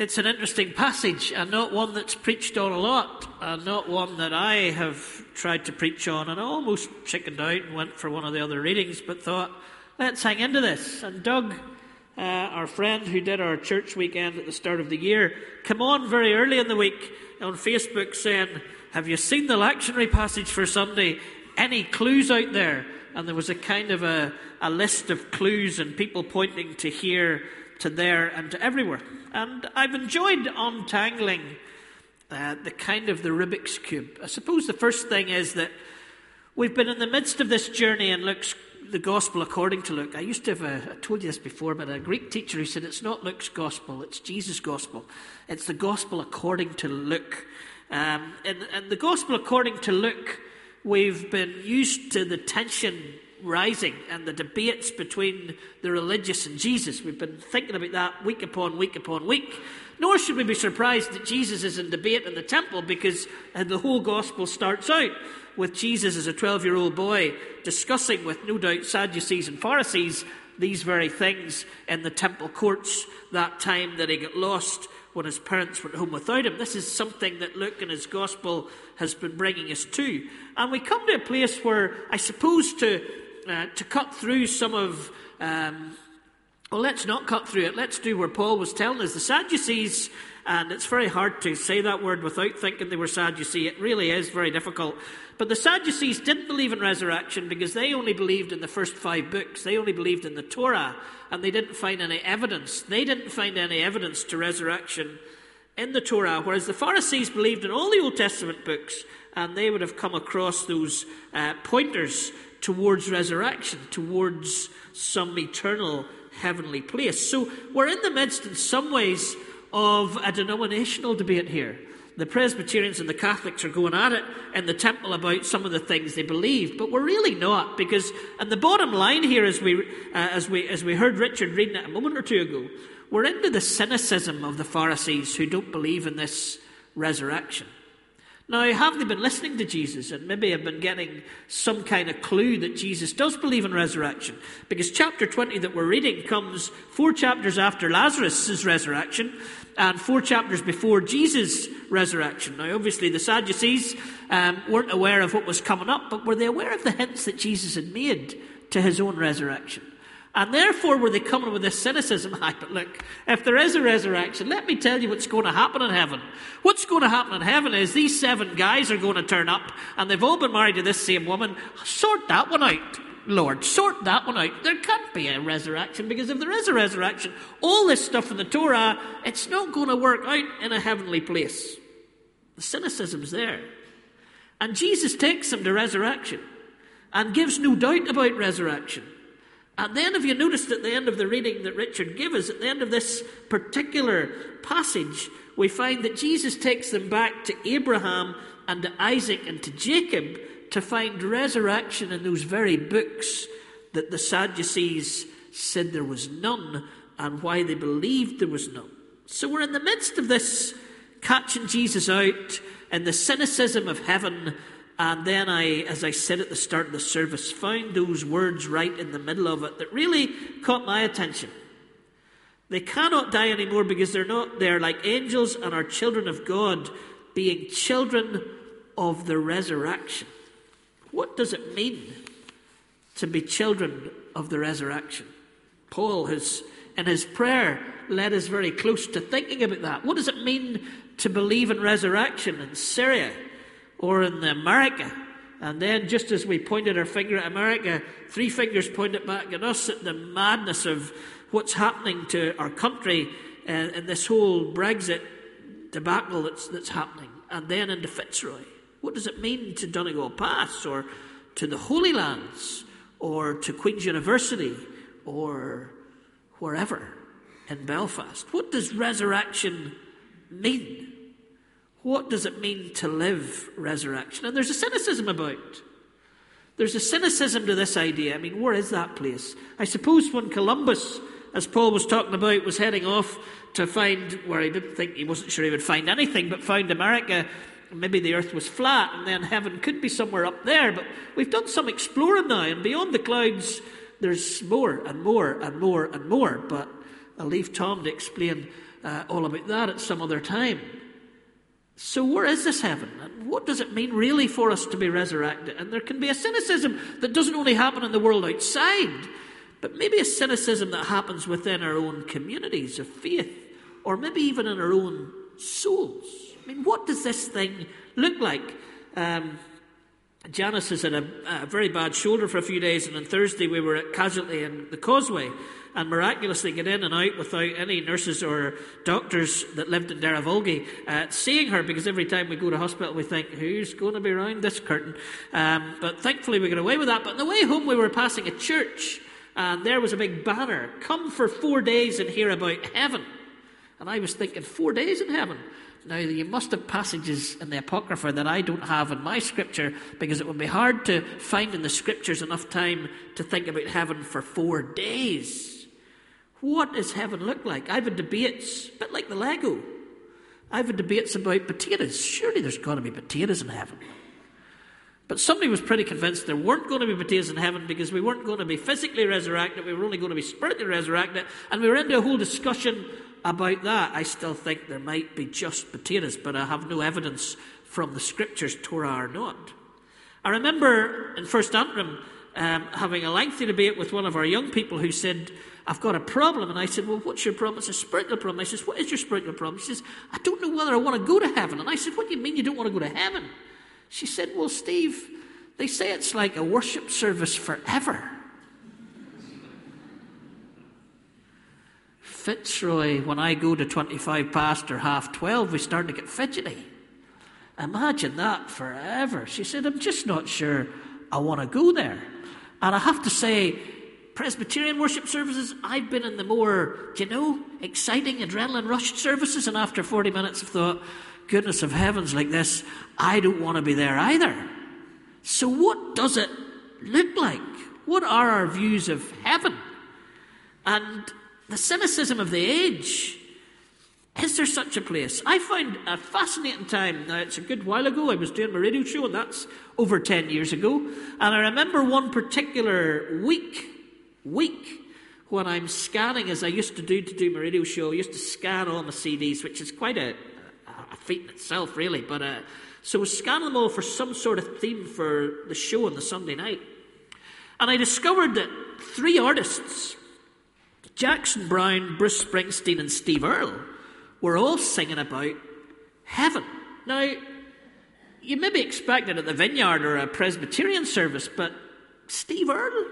It's an interesting passage, and not one that's preached on a lot, and not one that I have tried to preach on, and I almost chickened out and went for one of the other readings, but thought, let's hang into this. And Doug, uh, our friend who did our church weekend at the start of the year, came on very early in the week on Facebook saying, Have you seen the lectionary passage for Sunday? Any clues out there? And there was a kind of a, a list of clues and people pointing to here to there and to everywhere. And I've enjoyed untangling uh, the kind of the Rubik's Cube. I suppose the first thing is that we've been in the midst of this journey and Luke's the gospel according to Luke. I used to have a, I told you this before, but a Greek teacher who said it's not Luke's gospel, it's Jesus' gospel. It's the gospel according to Luke. Um, and, and the gospel according to Luke, we've been used to the tension rising and the debates between the religious and Jesus. We've been thinking about that week upon week upon week. Nor should we be surprised that Jesus is in debate in the temple because the whole gospel starts out with Jesus as a 12 year old boy discussing with no doubt Sadducees and Pharisees these very things in the temple courts that time that he got lost when his parents went home without him. This is something that Luke in his gospel has been bringing us to. And we come to a place where I suppose to uh, to cut through some of. Um, well, let's not cut through it. Let's do where Paul was telling us. The Sadducees, and it's very hard to say that word without thinking they were Sadducee. It really is very difficult. But the Sadducees didn't believe in resurrection because they only believed in the first five books. They only believed in the Torah, and they didn't find any evidence. They didn't find any evidence to resurrection in the Torah, whereas the Pharisees believed in all the Old Testament books, and they would have come across those uh, pointers towards resurrection, towards some eternal heavenly place. So we're in the midst, in some ways, of a denominational debate here. The Presbyterians and the Catholics are going at it in the temple about some of the things they believe, but we're really not because, and the bottom line here, as we uh, as we as we heard Richard reading it a moment or two ago, we're into the cynicism of the Pharisees who don't believe in this resurrection. Now, have they been listening to Jesus and maybe have been getting some kind of clue that Jesus does believe in resurrection? Because chapter 20 that we're reading comes four chapters after Lazarus' resurrection and four chapters before Jesus' resurrection. Now, obviously, the Sadducees um, weren't aware of what was coming up, but were they aware of the hints that Jesus had made to his own resurrection? And therefore, were they coming with this cynicism? Hi, but look, if there is a resurrection, let me tell you what's going to happen in heaven. What's going to happen in heaven is these seven guys are going to turn up, and they've all been married to this same woman. Sort that one out, Lord. Sort that one out. There can't be a resurrection, because if there is a resurrection, all this stuff in the Torah, it's not going to work out in a heavenly place. The cynicism's there. And Jesus takes them to resurrection and gives no doubt about resurrection. And then, if you noticed at the end of the reading that Richard gave us, at the end of this particular passage, we find that Jesus takes them back to Abraham and to Isaac and to Jacob to find resurrection in those very books that the Sadducees said there was none and why they believed there was none. So we're in the midst of this catching Jesus out and the cynicism of heaven and then I, as I said at the start of the service, found those words right in the middle of it that really caught my attention. They cannot die anymore because they're not, they're like angels and are children of God, being children of the resurrection. What does it mean to be children of the resurrection? Paul has, in his prayer, led us very close to thinking about that. What does it mean to believe in resurrection in Syria? Or in America. And then, just as we pointed our finger at America, three fingers pointed back at us at the madness of what's happening to our country uh, in this whole Brexit debacle that's, that's happening. And then into Fitzroy. What does it mean to Donegal Pass or to the Holy Lands or to Queen's University or wherever in Belfast? What does resurrection mean? What does it mean to live resurrection? And there's a cynicism about. There's a cynicism to this idea. I mean, where is that place? I suppose when Columbus, as Paul was talking about, was heading off to find where he didn't think he wasn't sure he would find anything, but found America, maybe the earth was flat, and then heaven could be somewhere up there. But we've done some exploring now, and beyond the clouds, there's more and more and more and more. But I'll leave Tom to explain uh, all about that at some other time. So, where is this heaven? And what does it mean really for us to be resurrected? And there can be a cynicism that doesn't only happen in the world outside, but maybe a cynicism that happens within our own communities of faith, or maybe even in our own souls. I mean, what does this thing look like? Um, Janice has had a, a, very bad shoulder for a few days, and on Thursday we were at Casualty in the Causeway, and miraculously get in and out without any nurses or doctors that lived in Derryvolgie uh, seeing her, because every time we go to hospital we think, who's going to be around this curtain? Um, but thankfully we got away with that. But on the way home we were passing a church, and there was a big banner, come for four days and hear about heaven. And I was thinking, four days in heaven? Now, you must have passages in the Apocrypha that I don't have in my scripture because it would be hard to find in the scriptures enough time to think about heaven for four days. What does heaven look like? I've had debates, a bit like the Lego. I've had debates about potatoes. Surely there's got to be potatoes in heaven. But somebody was pretty convinced there weren't going to be potatoes in heaven because we weren't going to be physically resurrected, we were only going to be spiritually resurrected, and we were into a whole discussion about that, I still think there might be just potatoes, but I have no evidence from the scriptures, Torah or not. I remember in First Antrim um, having a lengthy debate with one of our young people who said, I've got a problem. And I said, Well, what's your problem? It's a spiritual problem. I says, What is your spiritual problem? She says, I don't know whether I want to go to heaven. And I said, What do you mean you don't want to go to heaven? She said, Well, Steve, they say it's like a worship service forever. Fitzroy, when I go to 25 past or half 12, we start to get fidgety. Imagine that forever. She said, I'm just not sure I want to go there. And I have to say, Presbyterian worship services, I've been in the more, you know, exciting, adrenaline rushed services, and after 40 minutes, I've thought, goodness of heavens, like this, I don't want to be there either. So, what does it look like? What are our views of heaven? And the cynicism of the age. Is there such a place? I found a fascinating time. Now, it's a good while ago. I was doing my radio show, and that's over 10 years ago. And I remember one particular week, week, when I'm scanning, as I used to do to do my radio show, I used to scan all my CDs, which is quite a, a feat in itself, really. But uh, so was scanning them all for some sort of theme for the show on the Sunday night. And I discovered that three artists Jackson Browne, Bruce Springsteen, and Steve Earle were all singing about heaven. Now, you may be it at the vineyard or a Presbyterian service, but Steve Earle,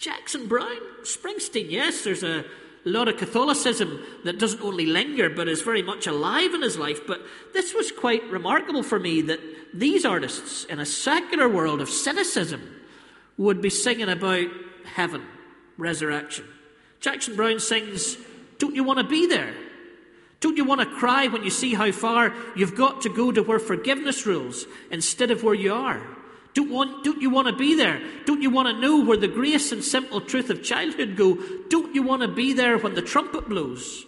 Jackson Browne, Springsteen, yes, there's a lot of Catholicism that doesn't only linger but is very much alive in his life. But this was quite remarkable for me that these artists in a secular world of cynicism would be singing about heaven, resurrection. Jackson Browne sings, Don't you want to be there? Don't you want to cry when you see how far you've got to go to where forgiveness rules instead of where you are? Don't, want, don't you want to be there? Don't you want to know where the grace and simple truth of childhood go? Don't you want to be there when the trumpet blows?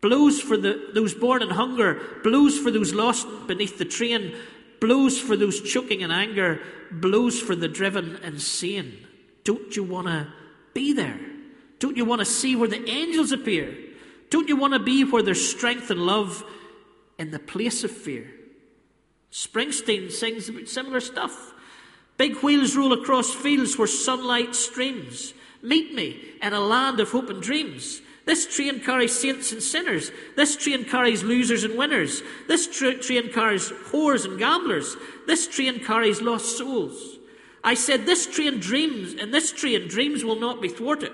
Blows for the, those born in hunger, blows for those lost beneath the train, blows for those choking in anger, blows for the driven insane. Don't you want to be there? Don't you want to see where the angels appear? Don't you want to be where there's strength and love in the place of fear? Springsteen sings about similar stuff. Big wheels roll across fields where sunlight streams. Meet me in a land of hope and dreams. This train carries saints and sinners. This train carries losers and winners. This tra- train carries whores and gamblers. This train carries lost souls. I said, This train dreams, and this train dreams will not be thwarted.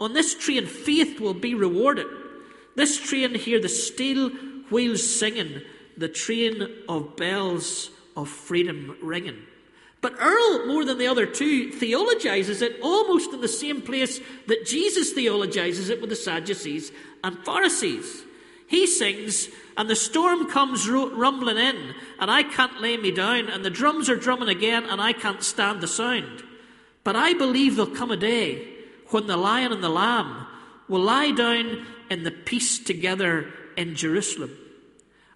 On this train, faith will be rewarded. This train, hear the steel wheels singing, the train of bells of freedom ringing. But Earle, more than the other two, theologizes it almost in the same place that Jesus theologizes it with the Sadducees and Pharisees. He sings, and the storm comes rumbling in, and I can't lay me down, and the drums are drumming again, and I can't stand the sound. But I believe there'll come a day when the lion and the lamb will lie down in the peace together in Jerusalem.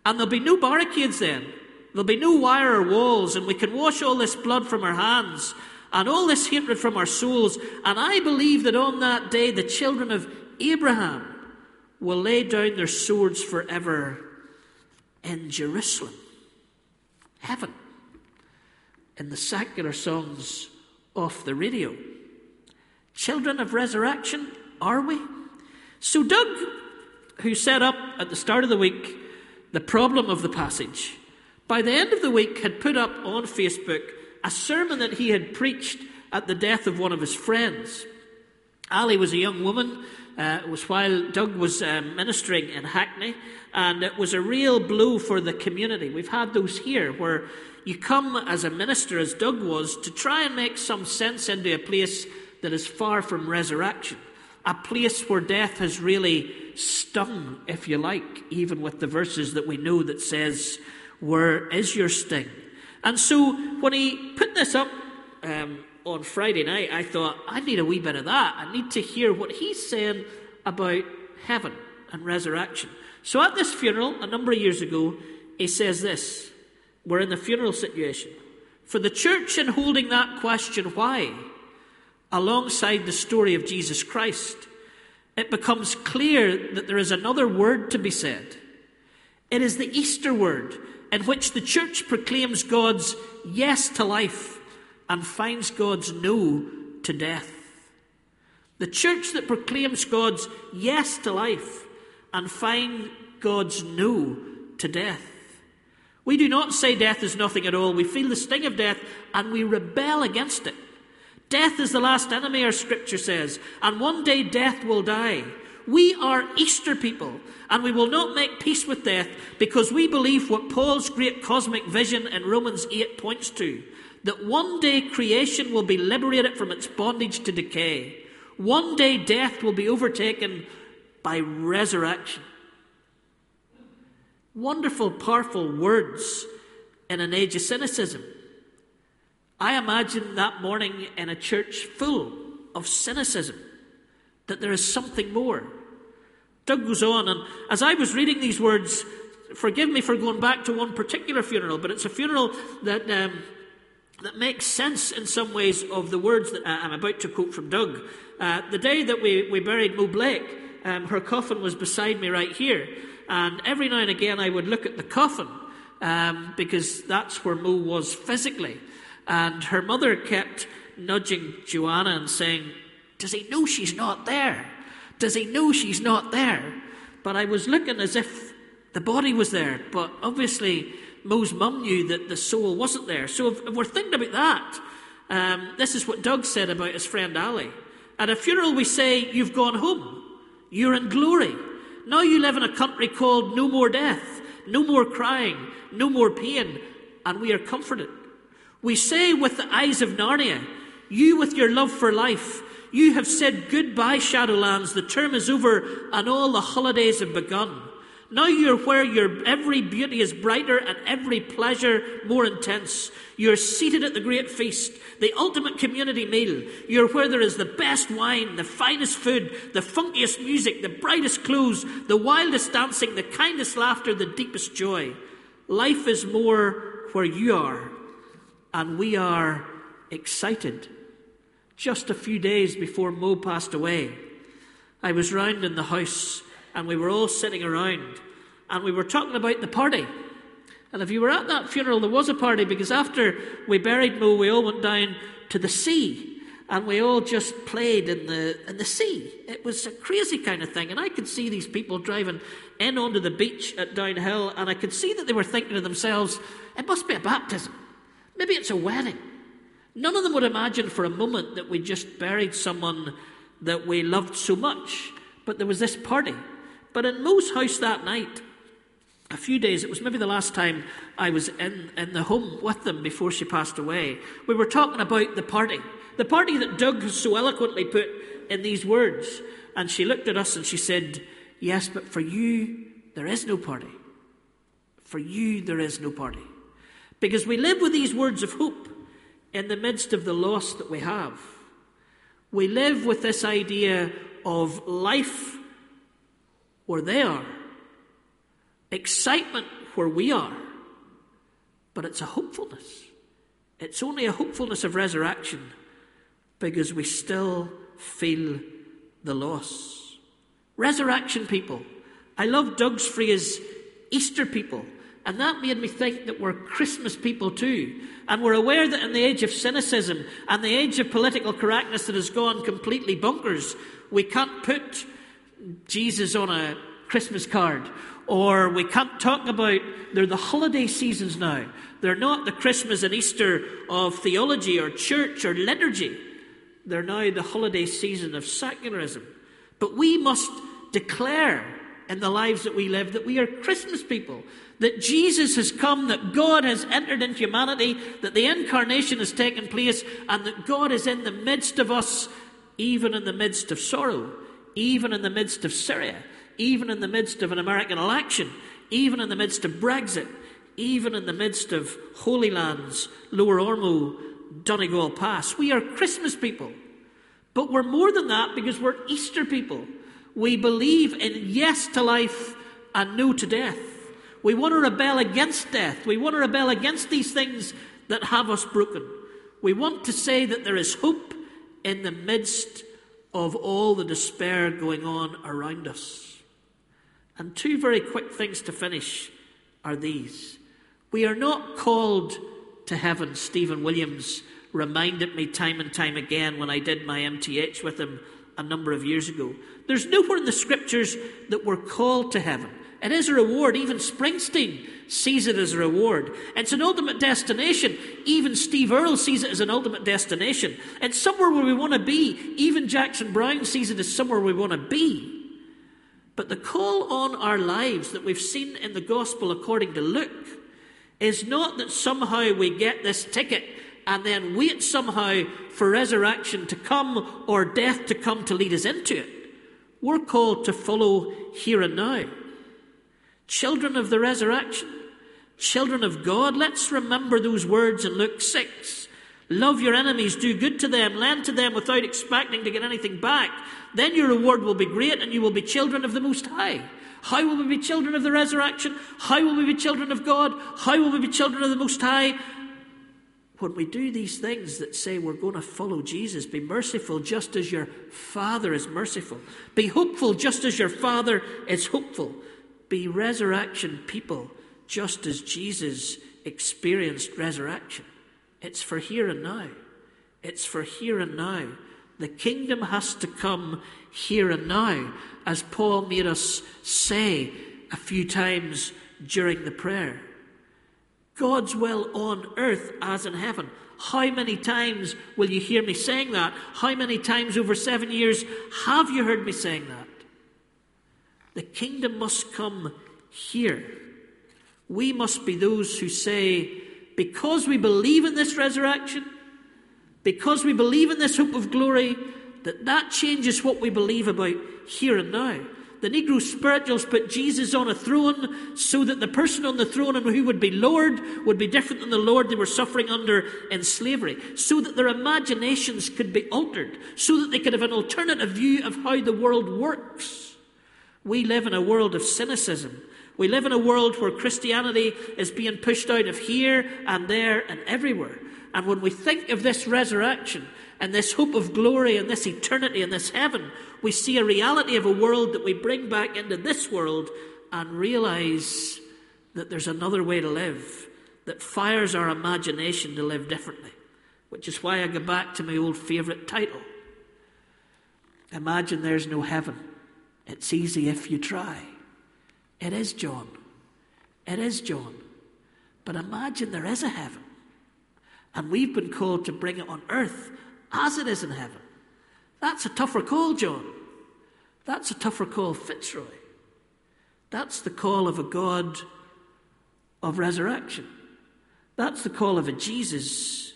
And there'll be no barricades then. There'll be no wire or walls, and we can wash all this blood from our hands and all this hatred from our souls. And I believe that on that day, the children of Abraham will lay down their swords forever in Jerusalem. Heaven. In the secular songs off the radio. Children of resurrection, are we? So, Doug, who set up at the start of the week the problem of the passage, by the end of the week had put up on Facebook a sermon that he had preached at the death of one of his friends. Ali was a young woman. Uh, it was while Doug was um, ministering in Hackney, and it was a real blow for the community. We've had those here where you come as a minister, as Doug was, to try and make some sense into a place that is far from resurrection, a place where death has really stung, if you like, even with the verses that we know that says, "Where is your sting?" And so when he put this up um, on Friday night, I thought, I need a wee bit of that. I need to hear what he's saying about heaven and resurrection. So at this funeral, a number of years ago, he says this We're in the funeral situation. For the church, in holding that question, why, alongside the story of Jesus Christ, it becomes clear that there is another word to be said. It is the Easter word in which the church proclaims God's yes to life and finds God's no to death. The church that proclaims God's yes to life and finds God's no to death. We do not say death is nothing at all. We feel the sting of death and we rebel against it. Death is the last enemy, our scripture says, and one day death will die. We are Easter people, and we will not make peace with death because we believe what Paul's great cosmic vision in Romans 8 points to that one day creation will be liberated from its bondage to decay. One day death will be overtaken by resurrection. Wonderful, powerful words in an age of cynicism. I imagine that morning in a church full of cynicism that there is something more. Doug goes on, and as I was reading these words, forgive me for going back to one particular funeral, but it's a funeral that, um, that makes sense in some ways of the words that I'm about to quote from Doug. Uh, the day that we, we buried Mo Blake, um, her coffin was beside me right here, and every now and again I would look at the coffin um, because that's where Mo was physically. And her mother kept nudging Joanna and saying, Does he know she's not there? Does he know she's not there? But I was looking as if the body was there, but obviously Mo's mum knew that the soul wasn't there. So if, if we're thinking about that, um, this is what Doug said about his friend Ali. At a funeral, we say, You've gone home. You're in glory. Now you live in a country called No More Death, no more crying, no more pain, and we are comforted. We say with the eyes of Narnia, You with your love for life, you have said goodbye, Shadowlands. The term is over and all the holidays have begun. Now you're where your every beauty is brighter and every pleasure more intense. You're seated at the great feast, the ultimate community meal. You're where there is the best wine, the finest food, the funkiest music, the brightest clothes, the wildest dancing, the kindest laughter, the deepest joy. Life is more where you are, and we are excited just a few days before Mo passed away, I was round in the house and we were all sitting around and we were talking about the party. And if you were at that funeral, there was a party because after we buried Mo, we all went down to the sea and we all just played in the in the sea. It was a crazy kind of thing, and I could see these people driving in onto the beach at Downhill, and I could see that they were thinking to themselves, "It must be a baptism. Maybe it's a wedding. None of them would imagine for a moment that we just buried someone that we loved so much. But there was this party. But in Mo's house that night, a few days, it was maybe the last time I was in, in the home with them before she passed away, we were talking about the party. The party that Doug has so eloquently put in these words. And she looked at us and she said, Yes, but for you, there is no party. For you, there is no party. Because we live with these words of hope in the midst of the loss that we have. We live with this idea of life where they are, excitement where we are, but it's a hopefulness. It's only a hopefulness of resurrection because we still feel the loss. Resurrection people. I love Doug's phrase, Easter people. And that made me think that we're Christmas people too. And we're aware that in the age of cynicism and the age of political correctness that has gone completely bonkers, we can't put Jesus on a Christmas card. Or we can't talk about, they're the holiday seasons now. They're not the Christmas and Easter of theology or church or liturgy. They're now the holiday season of secularism. But we must declare in the lives that we live that we are Christmas people, that Jesus has come, that God has entered into humanity, that the incarnation has taken place, and that God is in the midst of us, even in the midst of sorrow, even in the midst of Syria, even in the midst of an American election, even in the midst of Brexit, even in the midst of Holy Lands, Lower Ormeau, Donegal Pass. We are Christmas people. But we're more than that because we're Easter people. We believe in yes to life and no to death. We want to rebel against death. We want to rebel against these things that have us broken. We want to say that there is hope in the midst of all the despair going on around us. And two very quick things to finish are these. We are not called to heaven. Stephen Williams reminded me time and time again when I did my MTH with him a number of years ago. There's nowhere in the scriptures that we're called to heaven. It is a reward. Even Springsteen sees it as a reward. It's an ultimate destination. Even Steve Earle sees it as an ultimate destination. It's somewhere where we want to be. Even Jackson Browne sees it as somewhere we want to be. But the call on our lives that we've seen in the gospel according to Luke is not that somehow we get this ticket and then wait somehow for resurrection to come or death to come to lead us into it. We're called to follow here and now. Children of the resurrection, children of God, let's remember those words in Luke 6. Love your enemies, do good to them, lend to them without expecting to get anything back. Then your reward will be great and you will be children of the Most High. How will we be children of the resurrection? How will we be children of God? How will we be children of the Most High? When we do these things that say we're going to follow Jesus, be merciful just as your Father is merciful. Be hopeful just as your Father is hopeful. Be resurrection people just as Jesus experienced resurrection. It's for here and now. It's for here and now. The kingdom has to come here and now, as Paul made us say a few times during the prayer. God's will on earth as in heaven. How many times will you hear me saying that? How many times over seven years have you heard me saying that? The kingdom must come here. We must be those who say, because we believe in this resurrection, because we believe in this hope of glory, that that changes what we believe about here and now. The Negro spirituals put Jesus on a throne so that the person on the throne and who would be Lord would be different than the Lord they were suffering under in slavery, so that their imaginations could be altered, so that they could have an alternative view of how the world works. We live in a world of cynicism. We live in a world where Christianity is being pushed out of here and there and everywhere. And when we think of this resurrection and this hope of glory and this eternity and this heaven, we see a reality of a world that we bring back into this world and realize that there's another way to live that fires our imagination to live differently. Which is why I go back to my old favourite title Imagine there's no heaven. It's easy if you try. It is, John. It is, John. But imagine there is a heaven. And we've been called to bring it on earth as it is in heaven. That's a tougher call, John. That's a tougher call, Fitzroy. That's the call of a God of resurrection. That's the call of a Jesus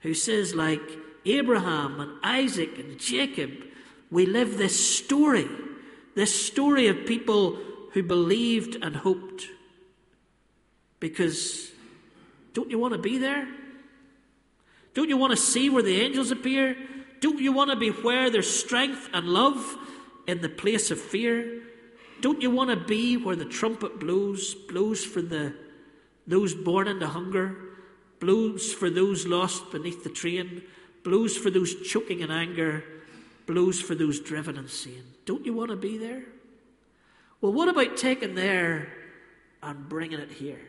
who says, like Abraham and Isaac and Jacob, we live this story, this story of people who believed and hoped. Because don't you want to be there? Don't you want to see where the angels appear? Don't you want to be where there's strength and love in the place of fear? Don't you want to be where the trumpet blows, blows for the those born into hunger, blows for those lost beneath the train, blows for those choking in anger, blows for those driven insane? Don't you want to be there? Well, what about taking there and bringing it here?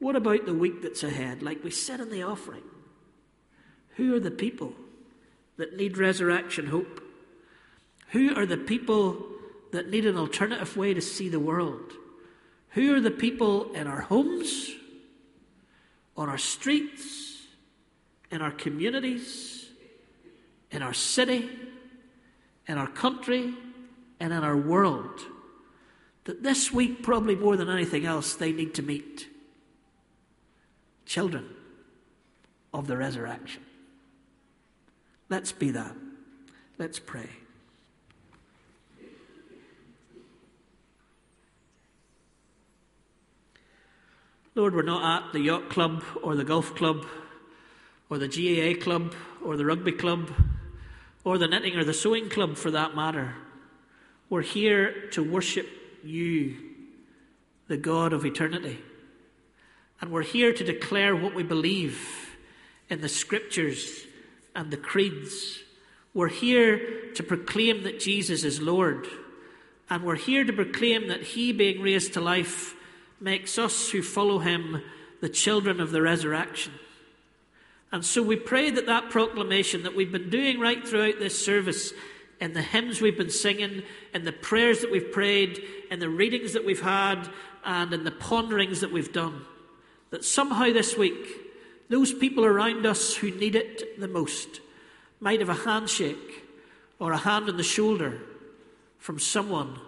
What about the week that's ahead? Like we said in the offering, who are the people that need resurrection hope? Who are the people that need an alternative way to see the world? Who are the people in our homes, on our streets, in our communities, in our city, in our country, and in our world that this week, probably more than anything else, they need to meet? Children of the resurrection. Let's be that. Let's pray. Lord, we're not at the yacht club or the golf club or the GAA club or the rugby club or the knitting or the sewing club for that matter. We're here to worship you, the God of eternity. And we're here to declare what we believe in the scriptures and the creeds. We're here to proclaim that Jesus is Lord. And we're here to proclaim that He, being raised to life, makes us who follow him the children of the resurrection. And so we pray that that proclamation that we've been doing right throughout this service, in the hymns we've been singing, in the prayers that we've prayed, in the readings that we've had, and in the ponderings that we've done, that somehow this week, those people around us who need it the most might have a handshake or a hand on the shoulder from someone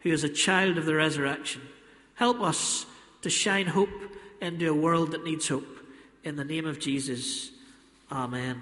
who is a child of the resurrection. Help us to shine hope into a world that needs hope. In the name of Jesus, Amen.